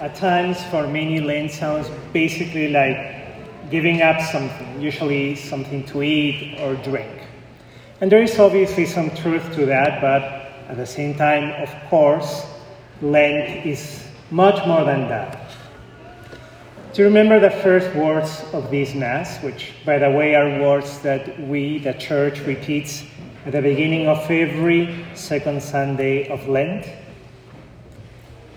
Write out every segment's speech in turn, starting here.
at times for many Lent sounds basically like giving up something, usually something to eat or drink. And there is obviously some truth to that, but at the same time, of course, Lent is much more than that. To remember the first words of this Mass, which, by the way, are words that we, the Church, repeats at the beginning of every second Sunday of Lent.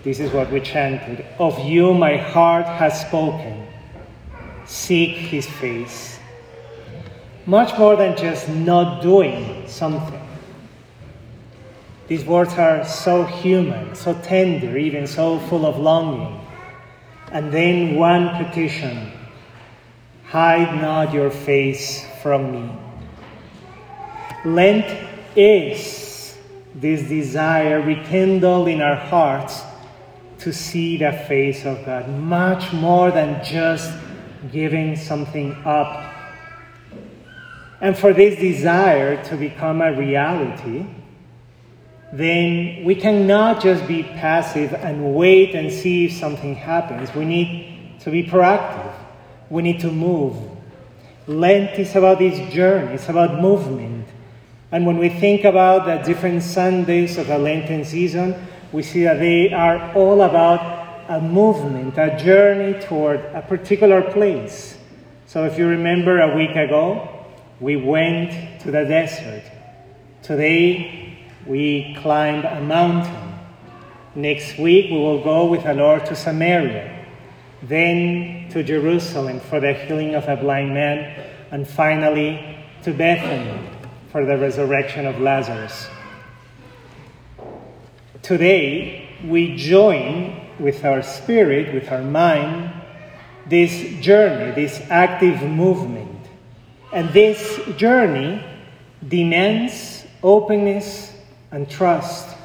This is what we chanted Of you my heart has spoken, seek his face. Much more than just not doing something. These words are so human, so tender, even so full of longing. And then one petition hide not your face from me. Lent is this desire rekindled in our hearts to see the face of God, much more than just giving something up. And for this desire to become a reality, then we cannot just be passive and wait and see if something happens. We need to be proactive. We need to move. Lent is about this journey, it's about movement. And when we think about the different Sundays of the Lenten season, we see that they are all about a movement, a journey toward a particular place. So if you remember a week ago, we went to the desert. Today, we climb a mountain. Next week, we will go with the Lord to Samaria, then to Jerusalem for the healing of a blind man, and finally to Bethany for the resurrection of Lazarus. Today, we join with our spirit, with our mind, this journey, this active movement. And this journey demands openness and trust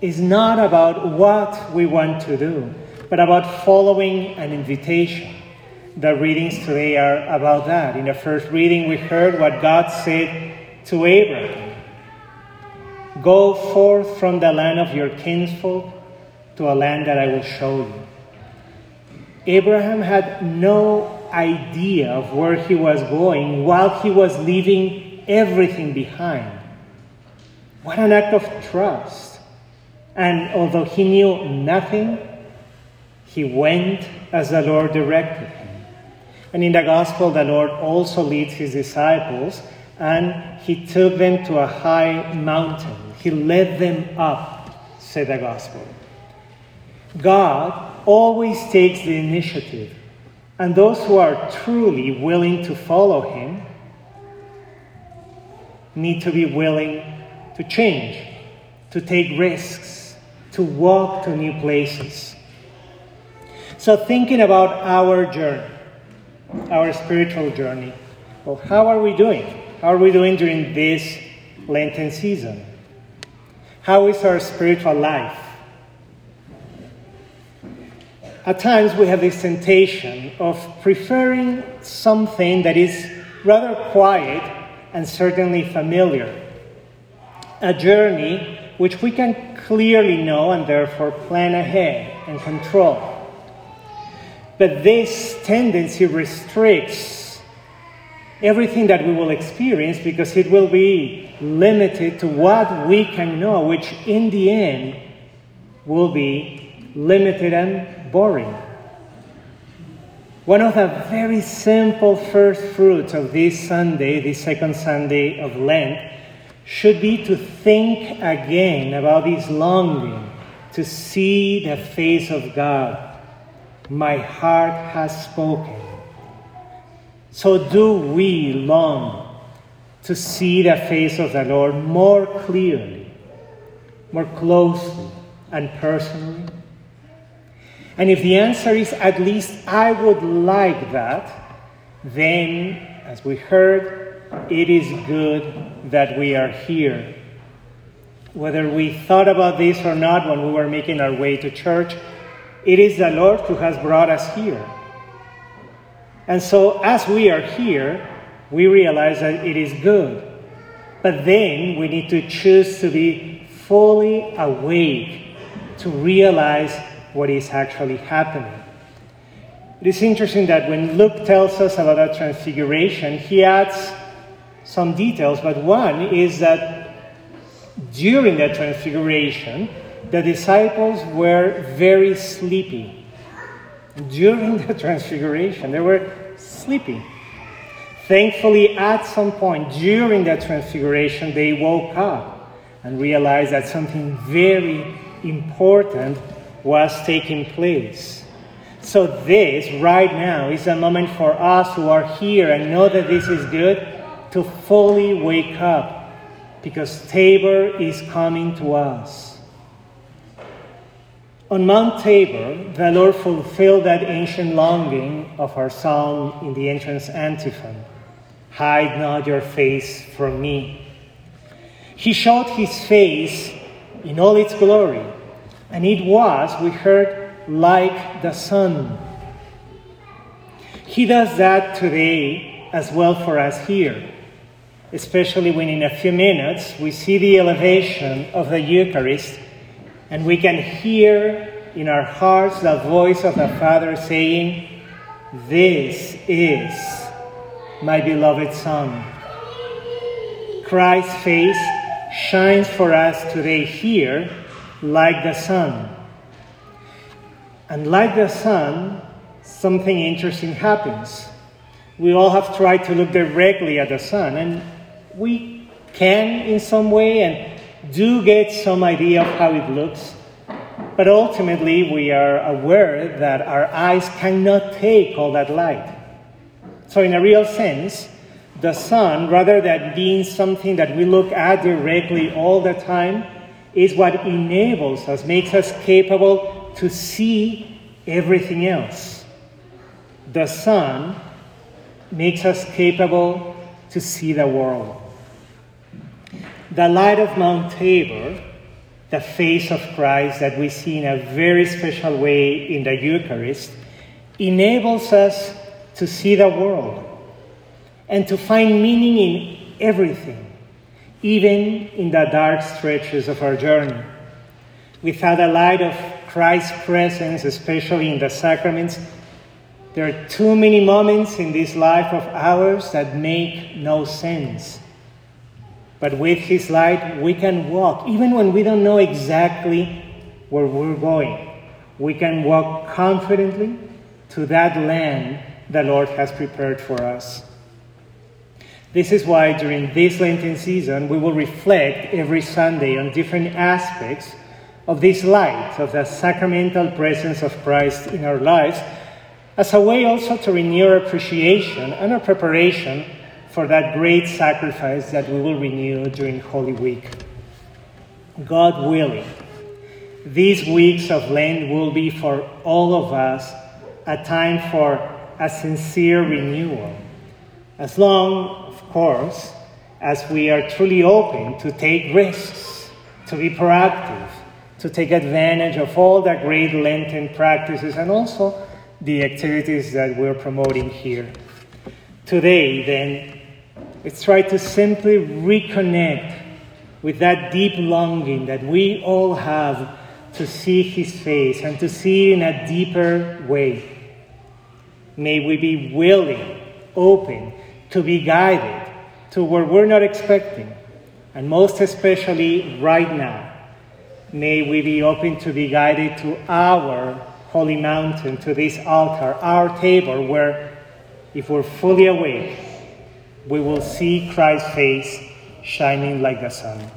is not about what we want to do, but about following an invitation. The readings today are about that. In the first reading, we heard what God said to Abraham Go forth from the land of your kinsfolk to a land that I will show you. Abraham had no idea of where he was going while he was leaving everything behind. What an act of trust. And although he knew nothing, he went as the Lord directed him. And in the gospel, the Lord also leads his disciples and he took them to a high mountain. He led them up, said the gospel. God always takes the initiative, and those who are truly willing to follow him need to be willing to change, to take risks, to walk to new places. So, thinking about our journey, our spiritual journey, well, how are we doing? How are we doing during this Lenten season? How is our spiritual life? At times we have this temptation of preferring something that is rather quiet and certainly familiar a journey which we can clearly know and therefore plan ahead and control. But this tendency restricts everything that we will experience because it will be limited to what we can know, which in the end will be limited and boring. One of the very simple first fruits of this Sunday, this second Sunday of Lent, should be to think again about this longing to see the face of God. My heart has spoken. So, do we long to see the face of the Lord more clearly, more closely, and personally? And if the answer is at least I would like that, then, as we heard, it is good that we are here. Whether we thought about this or not when we were making our way to church, it is the Lord who has brought us here. And so, as we are here, we realize that it is good. But then we need to choose to be fully awake to realize what is actually happening. It is interesting that when Luke tells us about the transfiguration, he adds some details, but one is that during that transfiguration, the disciples were very sleepy. During the transfiguration, they were sleepy. Thankfully, at some point during the transfiguration, they woke up and realized that something very important was taking place. So, this right now is a moment for us who are here and know that this is good to fully wake up because Tabor is coming to us. On Mount Tabor, the Lord fulfilled that ancient longing of our psalm in the entrance antiphon Hide not your face from me. He showed his face in all its glory, and it was, we heard, like the sun. He does that today as well for us here, especially when in a few minutes we see the elevation of the Eucharist and we can hear in our hearts the voice of the Father saying, This is my beloved Son. Christ's face shines for us today here like the sun. And like the sun, something interesting happens. We all have tried to look directly at the sun, and we can in some way and do get some idea of how it looks. But ultimately, we are aware that our eyes cannot take all that light. So, in a real sense, the sun, rather than being something that we look at directly all the time, is what enables us, makes us capable to see everything else. The sun makes us capable to see the world. The light of Mount Tabor, the face of Christ that we see in a very special way in the Eucharist, enables us to see the world and to find meaning in everything even in the dark stretches of our journey. Without the light of Christ's presence, especially in the sacraments, there are too many moments in this life of ours that make no sense. But with His light, we can walk, even when we don't know exactly where we're going. We can walk confidently to that land the Lord has prepared for us. This is why during this Lenten season we will reflect every Sunday on different aspects of this light, of the sacramental presence of Christ in our lives, as a way also to renew our appreciation and our preparation for that great sacrifice that we will renew during Holy Week. God willing, these weeks of Lent will be for all of us a time for a sincere renewal. As long of course, as we are truly open to take risks, to be proactive, to take advantage of all the great Lenten practices and also the activities that we're promoting here. Today, then, let's try to simply reconnect with that deep longing that we all have to see His face and to see in a deeper way. May we be willing, open, to be guided to where we're not expecting, and most especially right now. May we be open to be guided to our holy mountain, to this altar, our table, where, if we're fully awake, we will see Christ's face shining like the sun.